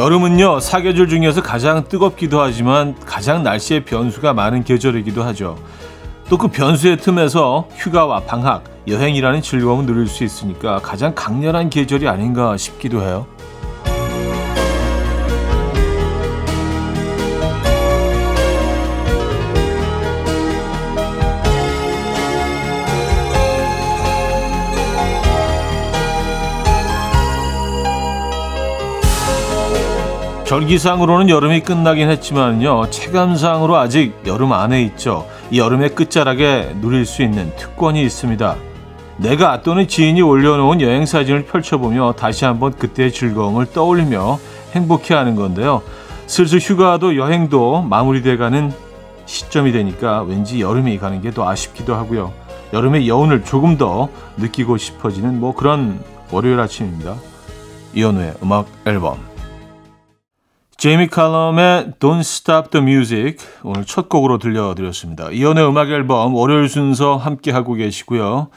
여름은요 사계절 중에서 가장 뜨겁기도 하지만 가장 날씨의 변수가 많은 계절이기도 하죠. 또 그 변수의 틈에서 휴가와 방학, 여행이라는 즐거움을 누릴 수 있으니까 가장 강렬한 계절이 아닌가 싶기도 해요. 절기상으로는 여름이 끝나긴 했지만요. 체감상으로 아직 여름 안에 있죠. 이 여름의 끝자락에 누릴 수 있는 특권이 있습니다. 내가 또는 지인이 올려놓은 여행 사진을 펼쳐보며 다시 한번 그때의 즐거움을 떠올리며 행복해하는 건데요. 슬슬 휴가도 여행도 마무리돼가는 시점이 되니까 왠지 여름이 가는 게 더 아쉽기도 하고요. 여름의 여운을 조금 더 느끼고 싶어지는 뭐 그런 월요일 아침입니다. 이현우의 음악 앨범 제이미 칼럼의 Don't Stop the Music 오늘 첫 곡으로 들려드렸습니다. 이연의 음악 앨범 월요일 순서 함께하고 계시고요.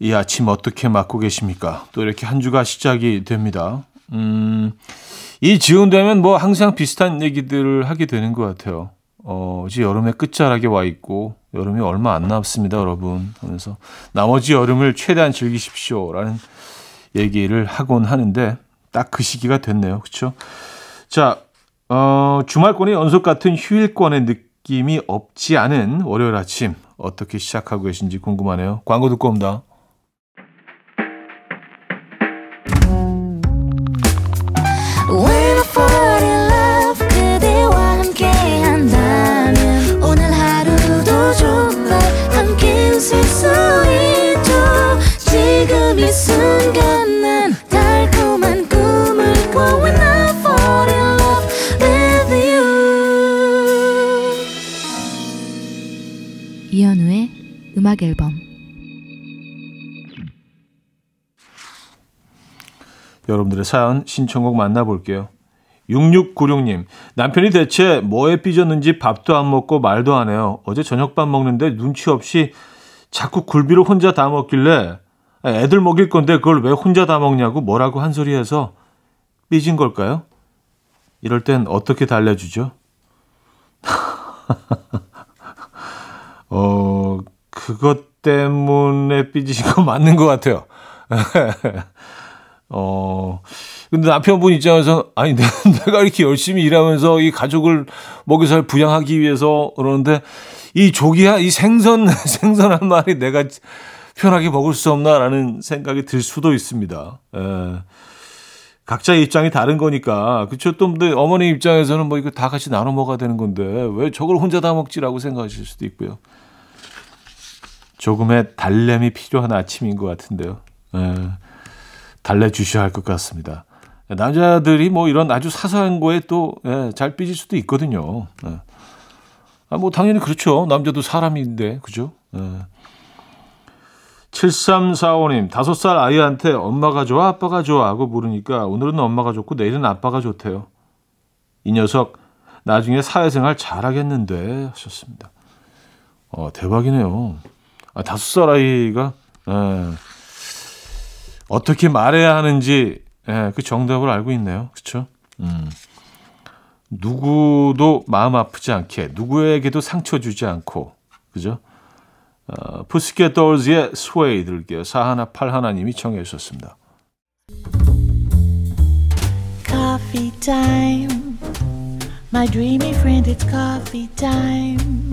이 아침 어떻게 맞고 계십니까? 또 이렇게 한 주가 시작이 됩니다. 음, 이 지금 되면 뭐 항상 비슷한 얘기들을 하게 되는 것 같아요. 어, 이제 여름의 끝자락에 와 있고 여름이 얼마 안 남습니다, 여러분. 하면서 나머지 여름을 최대한 즐기십시오라는 얘기를 하곤 하는데 딱 그 시기가 됐네요. 그렇죠? 자, 어, 주말권의 연속 같은 휴일권의 느낌이 없지 않은 월요일 아침 어떻게 시작하고 계신지 궁금하네요. 광고 듣고 옵니다. 음악 앨범 여러분들의 사연 신청곡 만나볼게요. 6696님, 남편이 대체 뭐에 삐졌는지 밥도 안 먹고 말도 안 해요. 어제 저녁밥 먹는데 눈치 없이 자꾸 굴비를 혼자 다 먹길래 애들 먹일 건데 그걸 왜 혼자 다 먹냐고 뭐라고 한 소리 해서 삐진 걸까요? 이럴 땐 어떻게 달래주죠? 어, 그것 때문에 삐지신 거 맞는 것 같아요. 어, 근데 남편분 입장에서, 아니, 내가 이렇게 열심히 일하면서 이 가족을 먹여서 부양하기 위해서 그러는데, 이 조기야, 이 생선, 생선 한 마리 내가 편하게 먹을 수 없나라는 생각이 들 수도 있습니다. 에. 예. 각자의 입장이 다른 거니까. 그쵸? 또, 근데 어머니 입장에서는 뭐 이거 다 같이 나눠 먹어야 되는 건데, 왜 저걸 혼자 다 먹지라고 생각하실 수도 있고요. 조금의 달램이 필요한 아침인 것 같은데요. 에, 달래주셔야 할 것 같습니다. 남자들이 뭐 이런 아주 사소한 거에 또잘 예, 삐질 수도 있거든요. 예. 아, 뭐 당연히 그렇죠. 남자도 사람인데, 그죠? 예. 7345님, 다섯 살 아이한테 엄마가 좋아, 아빠가 좋아 하고 물으니까 오늘은 엄마가 좋고 내일은 아빠가 좋대요. 이 녀석 나중에 사회생활 잘하겠는데 하셨습니다. 어, 대박이네요. 아, 다섯 살 아이가 에, 예. 어떻게 말해야 하는지 에, 예, 그 정답을 알고 있네요. 그렇죠? 음. 누구도 마음 아프지 않게 누구에게도 상처 주지 않고 그죠? 어, 푸스켓 돌즈의 스웨이 들게요. 사하나 팔하나님이 청해 주셨습니다. Coffee. My dreamy friend, it's coffee time.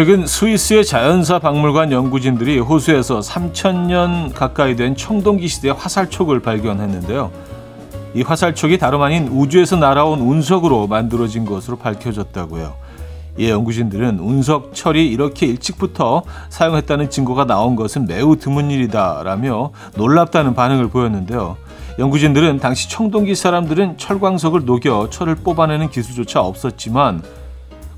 최근 스위스의 자연사 박물관 연구진들이 호수에서 3천년 가까이 된 청동기 시대 화살촉을 발견했는데요. 이 화살촉이 다름 아닌 우주에서 날아온 운석으로 만들어진 것으로 밝혀졌다고요. 이 연구진들은 운석 철이 이렇게 일찍부터 사용했다는 증거가 나온 것은 매우 드문 일이다라며 놀랍다는 반응을 보였는데요. 연구진들은 당시 청동기 사람들은 철광석을 녹여 철을 뽑아내는 기술조차 없었지만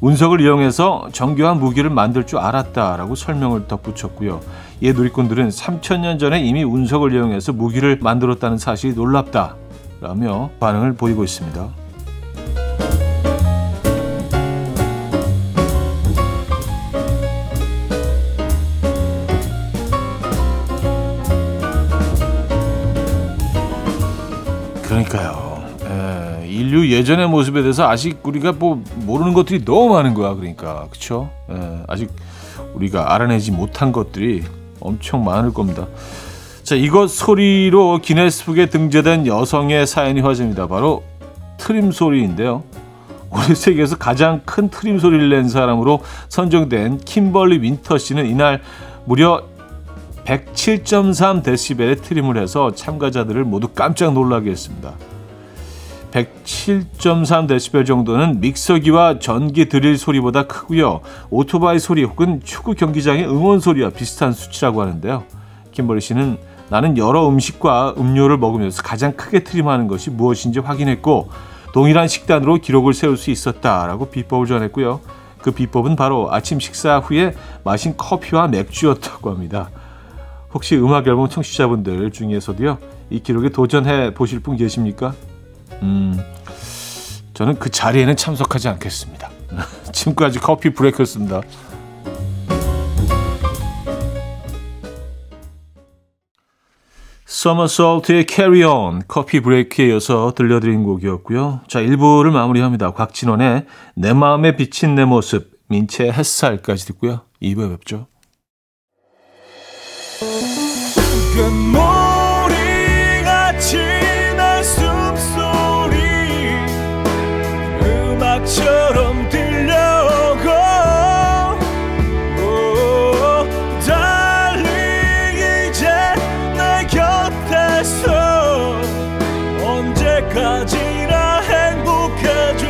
운석을 이용해서 정교한 무기를 만들 줄 알았다라고 설명을 덧붙였고요. 이 누리꾼들은 3천년 전에 이미 운석을 이용해서 무기를 만들었다는 사실이 놀랍다라며 반응을 보이고 있습니다. 그러니까요. 에, 인류 예전의 모습에 대해서 아직 우리가 뭐 모르는 것들이 너무 많은 거야. 그러니까 그렇죠. 아직 우리가 알아내지 못한 것들이 엄청 많을 겁니다. 자, 이것 소리로 기네스북에 등재된 여성의 사연이 화제입니다. 바로 트림 소리인데요. 우리 세계에서 가장 큰 트림 소리를 낸 사람으로 선정된 킴벌리 윈터 씨는 이날 무려 107.3데시벨의 트림을 해서 참가자들을 모두 깜짝 놀라게 했습니다. 107.3데시벨 정도는 믹서기와 전기 드릴 소리보다 크고요. 오토바이 소리 혹은 축구 경기장의 응원 소리와 비슷한 수치라고 하는데요. 김버리 씨는 나는 여러 음식과 음료를 먹으면서 가장 크게 트림하는 것이 무엇인지 확인했고 동일한 식단으로 기록을 세울 수 있었다라고 비법을 전했고요. 그 비법은 바로 아침 식사 후에 마신 커피와 맥주였다고 합니다. 혹시 음악 앨범 청취자분들 중에서도요 이 기록에 도전해 보실 분 계십니까? 음, 저는 그 자리에는 참석하지 않겠습니다. 지금까지 커피 브레이크였습니다. 서머솔트의 Carry On 커피 브레이크에 이어서 들려드린 곡이었고요. 자, 1부를 마무리합니다. 곽진원의 내 마음에 비친 내 모습 민채 햇살까지 듣고요. 2부에 뵙죠. 음악처럼 들려오고 달리 이제 내 곁에서 언제까지나 행복해져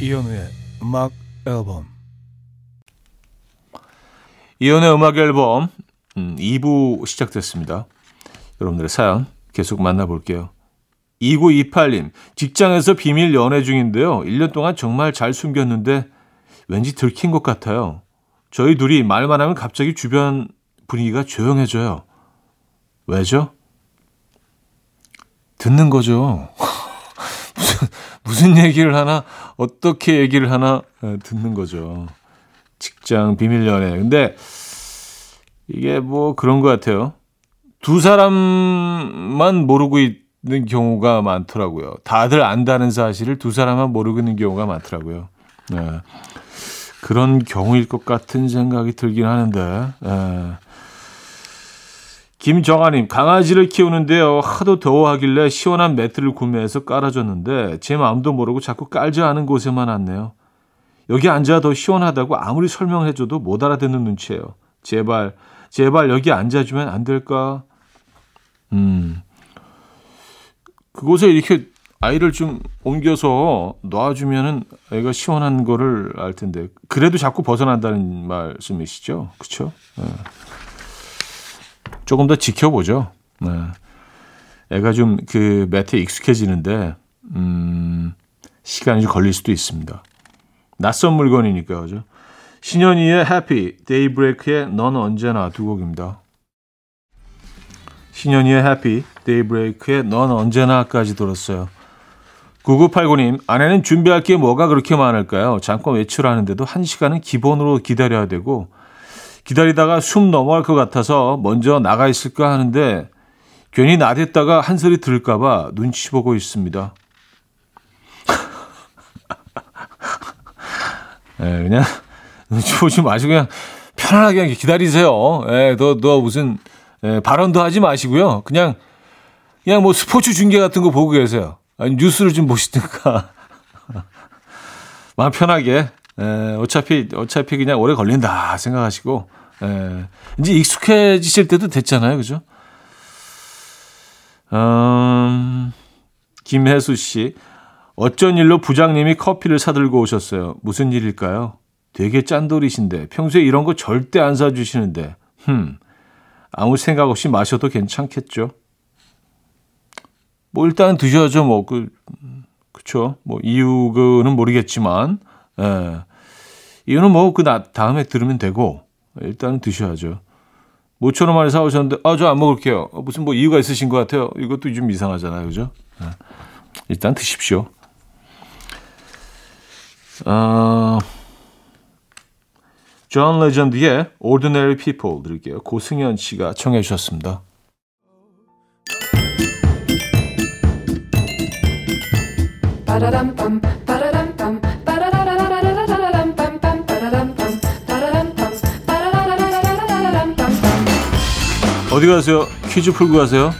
이현우의 음악 앨범 이연의 음악 앨범 음, 2부 시작됐습니다. 여러분들의 사연 계속 만나볼게요. 2928님, 직장에서 비밀 연애 중인데요. 1년 동안 정말 잘 숨겼는데 왠지 들킨 것 같아요. 저희 둘이 말만 하면 갑자기 주변 분위기가 조용해져요. 왜죠? 듣는 거죠. 무슨, 무슨 얘기를 하나, 어떻게 얘기를 하나, 네, 듣는 거죠. 직장 비밀 연애. 근데 이게 뭐 그런 것 같아요. 두 사람만 모르고 있 는 경우가 많더라고요. 다들 안다는 사실을 두 사람만 모르고 있는 경우가 많더라고요. 네. 그런 경우일 것 같은 생각이 들긴 하는데. 네. 김정아님, 강아지를 키우는데요. 하도 더워하길래 시원한 매트를 구매해서 깔아줬는데 제 마음도 모르고 자꾸 깔지 않은 곳에만 왔네요. 여기 앉아 더 시원하다고 아무리 설명해줘도 못 알아듣는 눈치예요. 제발, 제발 여기 앉아주면 안 될까? 음. 그곳에 이렇게 아이를 좀 옮겨서 놔주면은 애가 시원한 거를 알 텐데. 그래도 자꾸 벗어난다는 말씀이시죠? 그쵸? 네. 조금 더 지켜보죠. 네. 애가 좀 그 매트에 익숙해지는데, 음, 시간이 좀 걸릴 수도 있습니다. 낯선 물건이니까 그죠. 신현이의 해피, 데이브레이크의 넌 언제나 두 곡입니다. 신현이의 해피, 데이브레이크의 넌 언제나까지 들었어요. 9989님, 아내는 준비할 게 뭐가 그렇게 많을까요? 잠깐 외출하는데도 한 시간은 기본으로 기다려야 되고, 기다리다가 숨 넘어갈 것 같아서 먼저 나가 있을까 하는데, 괜히 나댔다가 한 소리 들을까봐 눈치 보고 있습니다. 예, 그냥 눈치 보지 마시고 그냥 편안하게 기다리세요. 예, 너, 너 무슨 예, 발언도 하지 마시고요. 그냥 그냥 뭐 스포츠 중계 같은 거 보고 계세요. 아니, 뉴스를 좀 보시든가. 마음 편하게. 예, 어차피 어차피 그냥 오래 걸린다 생각하시고 예, 이제 익숙해지실 때도 됐잖아요, 그죠? 음, 김혜수 씨, 어쩐 일로 부장님이 커피를 사들고 오셨어요. 무슨 일일까요? 되게 짠돌이신데 평소에 이런 거 절대 안 사주시는데 흠 아무 생각 없이 마셔도 괜찮겠죠? 뭐 일단 드셔야죠 뭐 그 그렇죠. 뭐 이유는 모르겠지만 예. 이유는 뭐 그 다음에 들으면 되고 일단은 드셔야죠. 모처럼 많이 사오셨는데 아 저 안 먹을게요. 어, 무슨 뭐 이유가 있으신 것 같아요. 이것도 좀 이상하잖아요, 그죠? 예. 일단 드십시오. 어, 존 레전드의 Ordinary People 들을게요. 고승현 씨가 청해 주셨습니다. 어디 가세요? 퀴즈 풀고 가세요.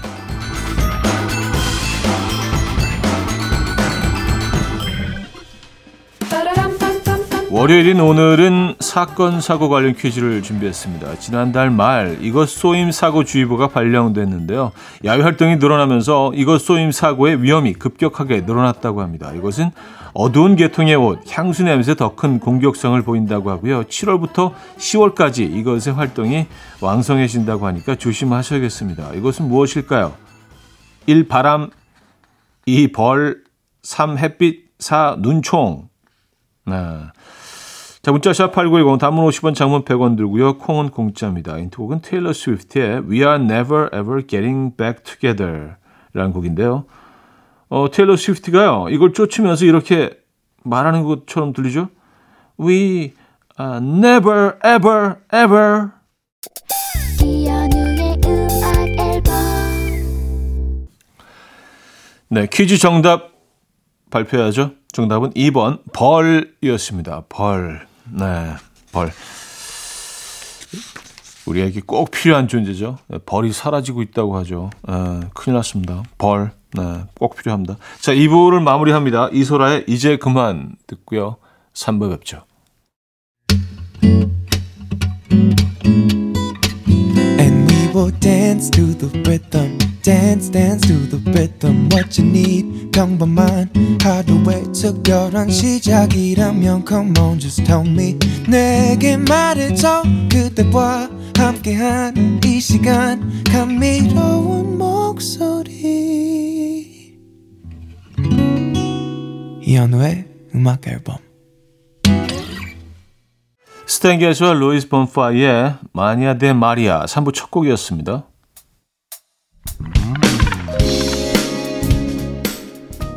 월요일인 오늘은 사건 사고 관련 퀴즈를 준비했습니다. 지난달 말 이것 쏘임 사고 주의보가 발령됐는데요. 야외 활동이 늘어나면서 이것 쏘임 사고의 위험이 급격하게 늘어났다고 합니다. 이것은 어두운 계통의 옷, 향수 냄새 더 큰 공격성을 보인다고 하고요. 7월부터 10월까지 이것의 활동이 왕성해진다고 하니까 조심하셔야겠습니다. 이것은 무엇일까요? 1. 바람 2. 벌 3. 햇빛 4. 눈총 네. 자, 문자샵 8910 단문 50원 장문 100원 들고요. 콩은 공짜입니다. 인트곡은 테일러 스위프트의 We Are Never Ever Getting Back Together 라는 곡인데요. 어, 테일러 스위프트가요. 이걸 쫓으면서 이렇게 말하는 것처럼 들리죠? We are never ever ever 네, 퀴즈 정답 발표해야죠. 정답은 2번 벌이었습니다. 벌. 네, 벌. 우리에게 꼭 필요한 존재죠. 네, 벌이 사라지고 있다고 하죠. 네, 큰일 났습니다. 벌. 네, 꼭 필요합니다. 자, 2부를 마무리합니다. 이소라의 이제 그만 듣고요. 3부 뵙죠. And we will dance to the rhythm. Dance dance to the rhythm what you need. 평범한 하루의 특별한 시작이라면 come on just tell me. 내게 말해줘 그대와 함께한 이 시간. 감미로운 목소리. 이현우의 음악 앨범. 스탄 게츠와 루이스 본파의 Mania de Maria 3부 첫 곡이었습니다.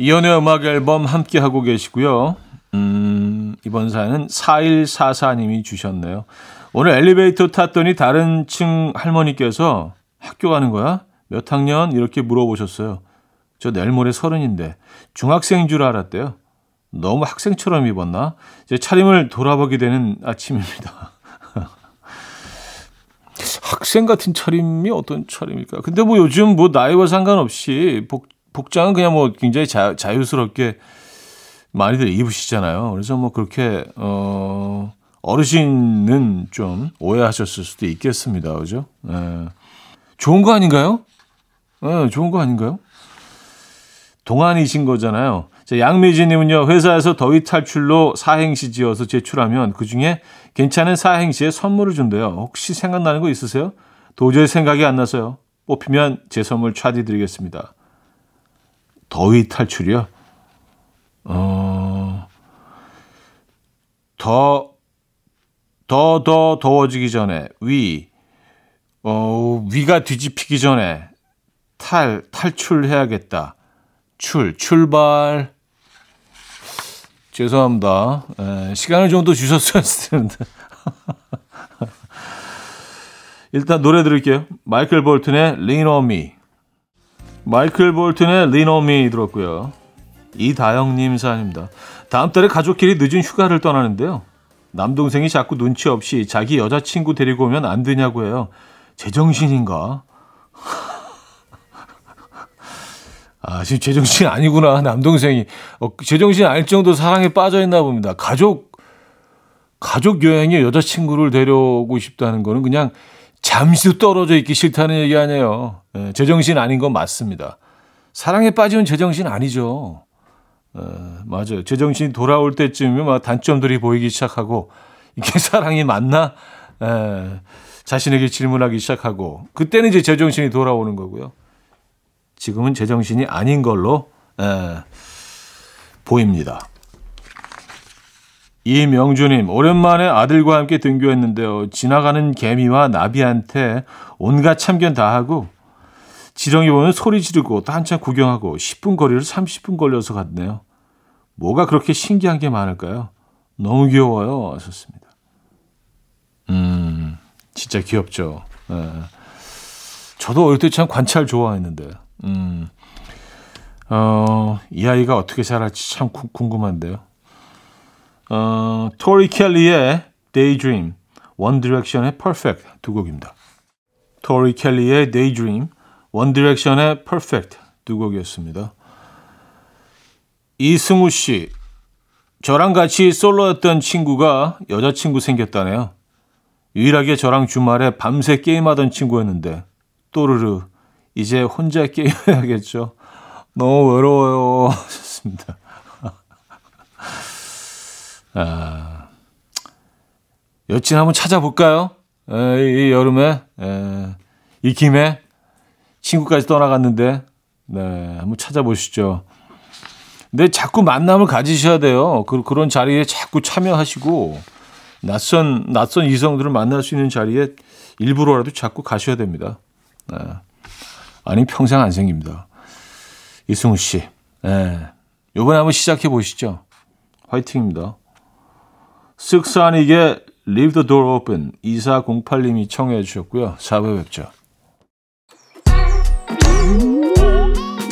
이연의 음악 앨범 함께 하고 계시고요. 음, 이번 사연은 4144님이 주셨네요. 오늘 엘리베이터 탔더니 다른 층 할머니께서 학교 가는 거야? 몇 학년? 이렇게 물어보셨어요. 저 내일 모레 서른인데 중학생인 줄 알았대요. 너무 학생처럼 입었나? 제 차림을 돌아보게 되는 아침입니다. 학생 같은 차림이 어떤 차림일까? 근데 뭐 요즘 뭐 나이와 상관없이 복, 복장은 그냥 뭐 굉장히 자, 자유스럽게 많이들 입으시잖아요. 그래서 뭐 그렇게, 어, 어르신은 좀 오해하셨을 수도 있겠습니다. 그죠? 예. 좋은 거 아닌가요? 예, 좋은 거 아닌가요? 동안이신 거잖아요. 자, 양미진님은요, 회사에서 더위 탈출로 사행시 지어서 제출하면 그 중에 괜찮은 사행시에 선물을 준대요. 혹시 생각나는 거 있으세요? 도저히 생각이 안 나서요. 뽑히면 제 선물 차디 드리겠습니다. 더위 탈출이요? 어, 더, 더, 더 더워지기 전에, 위, 어, 위가 뒤집히기 전에, 탈, 탈출해야겠다. 출, 출발. 죄송합니다. 에, 시간을 좀 더 주셨어야 했을 텐데. 일단 노래 들을게요. 마이클 볼튼의 Lean on Me. 마이클 볼튼의 Lean on Me 들었고요. 이다영님 사연입니다. 다음 달에 가족끼리 늦은 휴가를 떠나는데요. 남동생이 자꾸 눈치 없이 자기 여자친구 데리고 오면 안 되냐고 해요. 제정신인가? 아, 지금 제정신 아니구나. 남동생이. 어, 제정신 아닐 정도 사랑에 빠져 있나 봅니다. 가족, 가족 여행에 여자친구를 데려오고 싶다는 거는 그냥 잠시도 떨어져 있기 싫다는 얘기 아니에요. 예, 제정신 아닌 건 맞습니다. 사랑에 빠지면 제정신 아니죠. 예, 맞아요. 제정신이 돌아올 때쯤이면 막 단점들이 보이기 시작하고, 이게 사랑이 맞나? 예, 자신에게 질문하기 시작하고, 그때는 이제 제정신이 돌아오는 거고요. 지금은 제정신이 아닌 걸로 에, 보입니다. 이명주님, 오랜만에 아들과 함께 등교했는데요. 지나가는 개미와 나비한테 온갖 참견 다 하고, 지렁이 보면 소리 지르고 또 한참 구경하고 10분 거리를 30분 걸려서 갔네요. 뭐가 그렇게 신기한 게 많을까요? 너무 귀여워요. 하셨습니다. 음, 진짜 귀엽죠. 에. 저도 어릴 때 참 관찰 좋아했는데. 음, 어, 이 아이가 어떻게 자랄지 참 구, 궁금한데요. 어, 토리 켈리의 Daydream, One Direction의 Perfect 두 곡입니다. 토리 켈리의 Daydream, One Direction의 Perfect 두 곡이었습니다. 이승우 씨, 저랑 같이 솔로였던 친구가 여자친구 생겼다네요. 유일하게 저랑 주말에 밤새 게임하던 친구였는데 또르르 이제 혼자 게임해야겠죠. 너무 외로워요. 좋습니다. 아, 여친 한번 찾아볼까요? 에, 이 여름에 에, 이 김에 친구까지 떠나갔는데 네 한번 찾아보시죠. 근데 자꾸 만남을 가지셔야 돼요. 그, 그런 자리에 자꾸 참여하시고 낯선 낯선 이성들을 만날 수 있는 자리에 일부러라도 자꾸 가셔야 됩니다. 네. 아니 평생 안 생깁니다. 이승우 씨, 네. 이번에 한번 시작해 보시죠. 화이팅입니다. 쓱산이게 Leave the Door Open 2408님이 청해 주셨고요. 4부 뵙죠.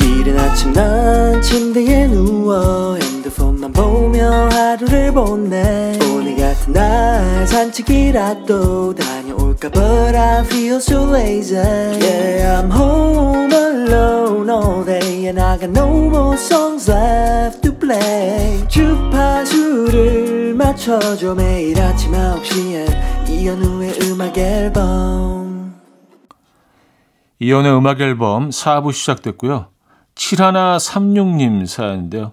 이른 아침 난 침대에 누워 핸드폰만 보며 하루를 보내 오늘 같은 날 산책이라도 다 녀올까 But I feel so lazy Yeah I'm home alone all day And I got no more songs left to play 주파수를 맞춰줘 매일 아침 9시에 이현우의 음악 앨범 이연의 음악 앨범 4부 시작됐고요. 7136님 사연인데요.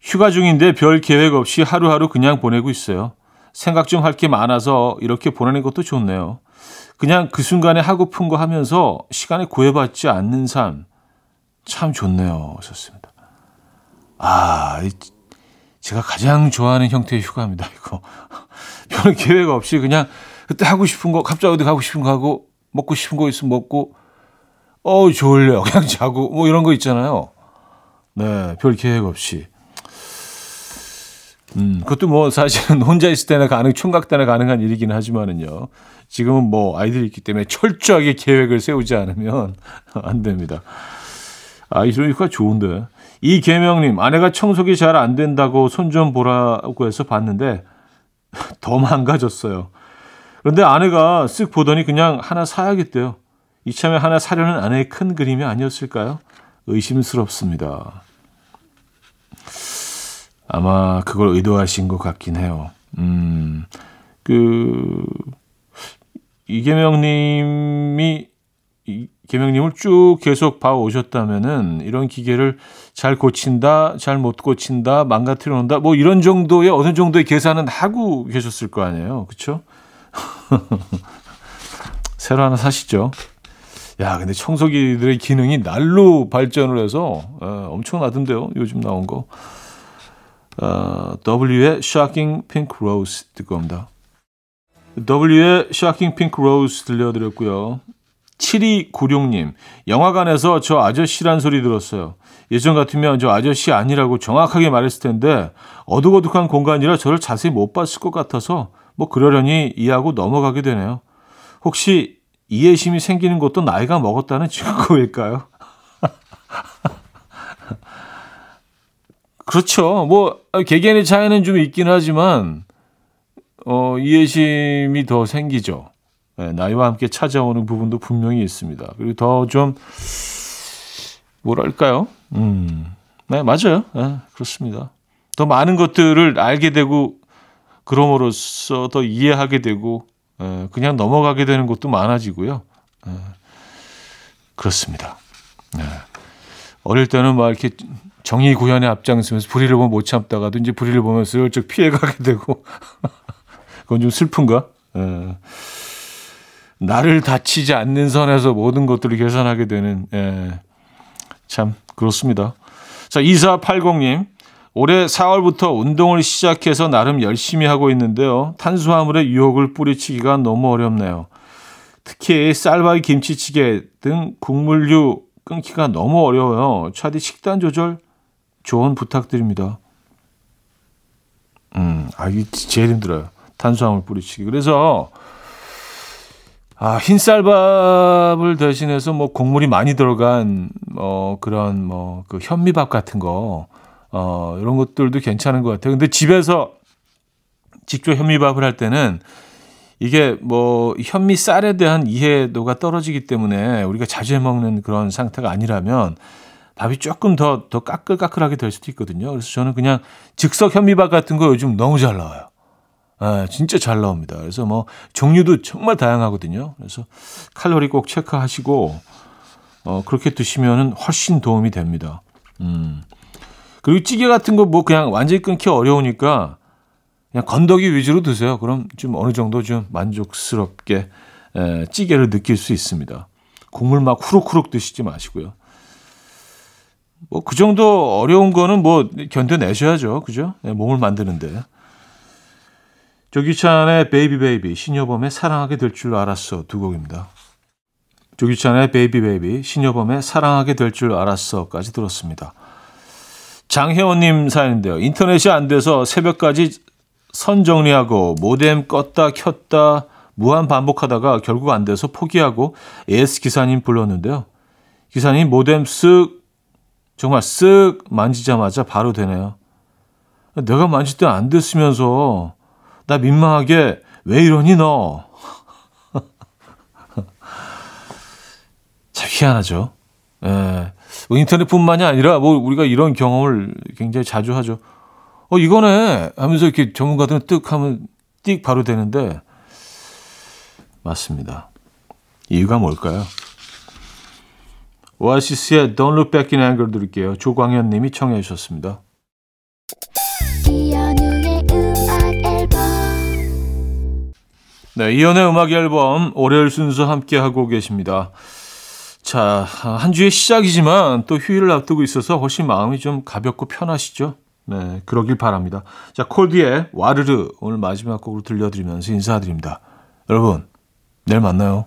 휴가 중인데 별 계획 없이 하루하루 그냥 보내고 있어요. 생각 좀 할 게 많아서 이렇게 보내는 것도 좋네요. 그냥 그 순간에 하고픈 거 하면서 시간에 구애받지 않는 삶. 참 좋네요. 하셨습니다. 아, 제가 가장 좋아하는 형태의 휴가입니다. 이거. 별 계획 없이 그냥 그때 하고 싶은 거, 갑자기 어디 가고 싶은 거 하고, 먹고 싶은 거 있으면 먹고, 어 졸려. 그냥 자고, 뭐 이런 거 있잖아요. 네, 별 계획 없이. 음, 그것도 뭐 사실은 혼자 있을 때나 가능, 총각 때나 가능한 일이긴 하지만은요. 지금은 뭐 아이들이 있기 때문에 철저하게 계획을 세우지 않으면 안 됩니다. 아, 이러니까 좋은데. 이계명님, 아내가 청소기 잘 안 된다고 손 좀 보라고 해서 봤는데, 더 망가졌어요. 그런데 아내가 쓱 보더니 그냥 하나 사야겠대요. 이참에 하나 사려는 아내의 큰 그림이 아니었을까요? 의심스럽습니다. 아마 그걸 의도하신 것 같긴 해요. 음, 그, 이계명 님이, 이계명님을 쭉 계속 봐 오셨다면은 이런 기계를 잘 고친다, 잘 못 고친다, 망가뜨려 놓는다, 뭐 이런 정도의 어느 정도의 계산은 하고 계셨을 거 아니에요. 그쵸? 새로 하나 사시죠. 야, 근데 청소기들의 기능이 날로 발전을 해서 어, 엄청나던데요. 요즘 나온 거. 어, W의 Shocking Pink Rose 듣고 옵니다. W의 Shocking Pink Rose 들려드렸고요. 7296님, 영화관에서 저 아저씨란 소리 들었어요. 예전 같으면 저 아저씨 아니라고 정확하게 말했을 텐데, 어둑어둑한 공간이라 저를 자세히 못 봤을 것 같아서, 뭐 그러려니 이해하고 넘어가게 되네요. 혹시 이해심이 생기는 것도 나이가 먹었다는 증거일까요? 그렇죠. 뭐 개개인의 차이는 좀 있긴 하지만 어, 이해심이 더 생기죠. 네, 나이와 함께 찾아오는 부분도 분명히 있습니다. 그리고 더 좀 뭐랄까요? 음, 네 맞아요. 네, 그렇습니다. 더 많은 것들을 알게 되고 그럼으로써 더 이해하게 되고 에, 그냥 넘어가게 되는 것도 많아지고요. 에, 그렇습니다. 에, 어릴 때는 막 이렇게 정의 구현에 앞장서면서 불의를 보면 못 참다가도 이제 불의를 보면서 슬쩍 피해가게 되고 그건 좀 슬픈가? 에, 나를 다치지 않는 선에서 모든 것들을 계산하게 되는 에, 참 그렇습니다. 자 2480님 올해 4월부터 운동을 시작해서 나름 열심히 하고 있는데요. 탄수화물의 유혹을 뿌리치기가 너무 어렵네요. 특히 쌀밥이 김치찌개 등 국물류 끊기가 너무 어려워요. 차디 식단 조절 조언 부탁드립니다. 음, 아, 이게 제일 힘들어요. 탄수화물 뿌리치기. 그래서, 아, 흰쌀밥을 대신해서 뭐 곡물이 많이 들어간, 어, 그런 뭐, 그 현미밥 같은 거, 어, 이런 것들도 괜찮은 것 같아요. 근데 집에서 직접 현미밥을 할 때는 이게 뭐 현미 쌀에 대한 이해도가 떨어지기 때문에 우리가 자주 해 먹는 그런 상태가 아니라면 밥이 조금 더, 더 까끌까끌하게 될 수도 있거든요. 그래서 저는 그냥 즉석 현미밥 같은 거 요즘 너무 잘 나와요. 아, 진짜 잘 나옵니다. 그래서 뭐 종류도 정말 다양하거든요. 그래서 칼로리 꼭 체크하시고 어, 그렇게 드시면은 훨씬 도움이 됩니다. 음. 그리고 찌개 같은 거 뭐 그냥 완전히 끊기 어려우니까 그냥 건더기 위주로 드세요. 그럼 좀 어느 정도 좀 만족스럽게 에, 찌개를 느낄 수 있습니다. 국물 막 후룩후룩 드시지 마시고요. 뭐 그 정도 어려운 거는 뭐 견뎌내셔야죠. 그죠? 네, 몸을 만드는데. 조규찬의 Baby Baby, 신효범의 사랑하게 될 줄 알았어 두 곡입니다. 조규찬의 Baby Baby, 신효범의 사랑하게 될 줄 알았어까지 들었습니다. 장혜원님 사연인데요. 인터넷이 안 돼서 새벽까지 선 정리하고 모뎀 껐다 켰다 무한 반복하다가 결국 안 돼서 포기하고 AS 기사님 불렀는데요. 기사님 모뎀 쓱 정말 쓱 만지자마자 바로 되네요. 내가 만질 때 안 됐으면서 나 민망하게 왜 이러니 너? 참 희한하죠. 예. 뭐 인터넷뿐만이 아니라 뭐 우리가 이런 경험을 굉장히 자주 하죠. 어 이거네 하면서 이렇게 전문가들은 뜩 하면 띡 바로 되는데 맞습니다. 이유가 뭘까요? 오아시스의 Don't Look Back in Anger 들을게요. 조광현 님이 청해 주셨습니다. 네, 이연의 음악 앨범 월요일 순서 함께 하고 계십니다. 자, 한 주의 시작이지만 또 휴일을 앞두고 있어서 훨씬 마음이 좀 가볍고 편하시죠? 네, 그러길 바랍니다. 자, 콜드의 와르르 오늘 마지막 곡으로 들려드리면서 인사드립니다. 여러분, 내일 만나요.